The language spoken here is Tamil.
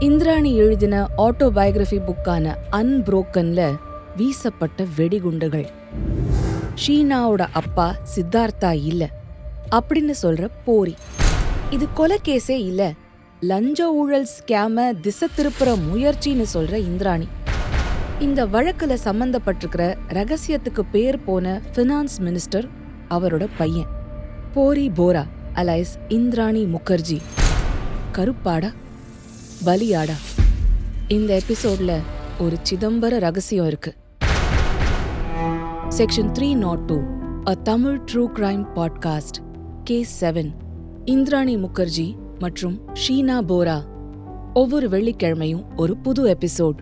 இந்திராணி எழுதின ஆட்டோபயோகிராஃபி புக்கான அன்புரோக்கன்ல வீசப்பட்ட வெடிகுண்டுகள். ஷீனாவோட அப்பா சித்தார்த்தா இல்ல. அப்படின்னு சொல்ற போரி. இது கொலை கேஸே இல்ல. லஞ்ச ஊழல் ஸ்கேம திசை திருப்புற முயற்சின்னு சொல்ற இந்திராணி. இந்த வழக்குல சம்பந்தப்பட்டிருக்கிற ரகசியத்துக்கு பேர் போன ஃபினான்ஸ் மினிஸ்டர் அவரோட பையன். போரி போரா அலைஸ் இந்திராணி முகர்ஜி. கருப்பாடா? பலியாடா இந்த எபிசோட்ல ஒரு சிதம்பர ரகசியம் இருக்கு. Section three naught two a Tamil true crime podcast K seven Indrani Mukherjee மற்றும் ஷீனா போரா. ஒவ்வொரு வெள்ளிக்கிழமையும் ஒரு புது எபிசோட்.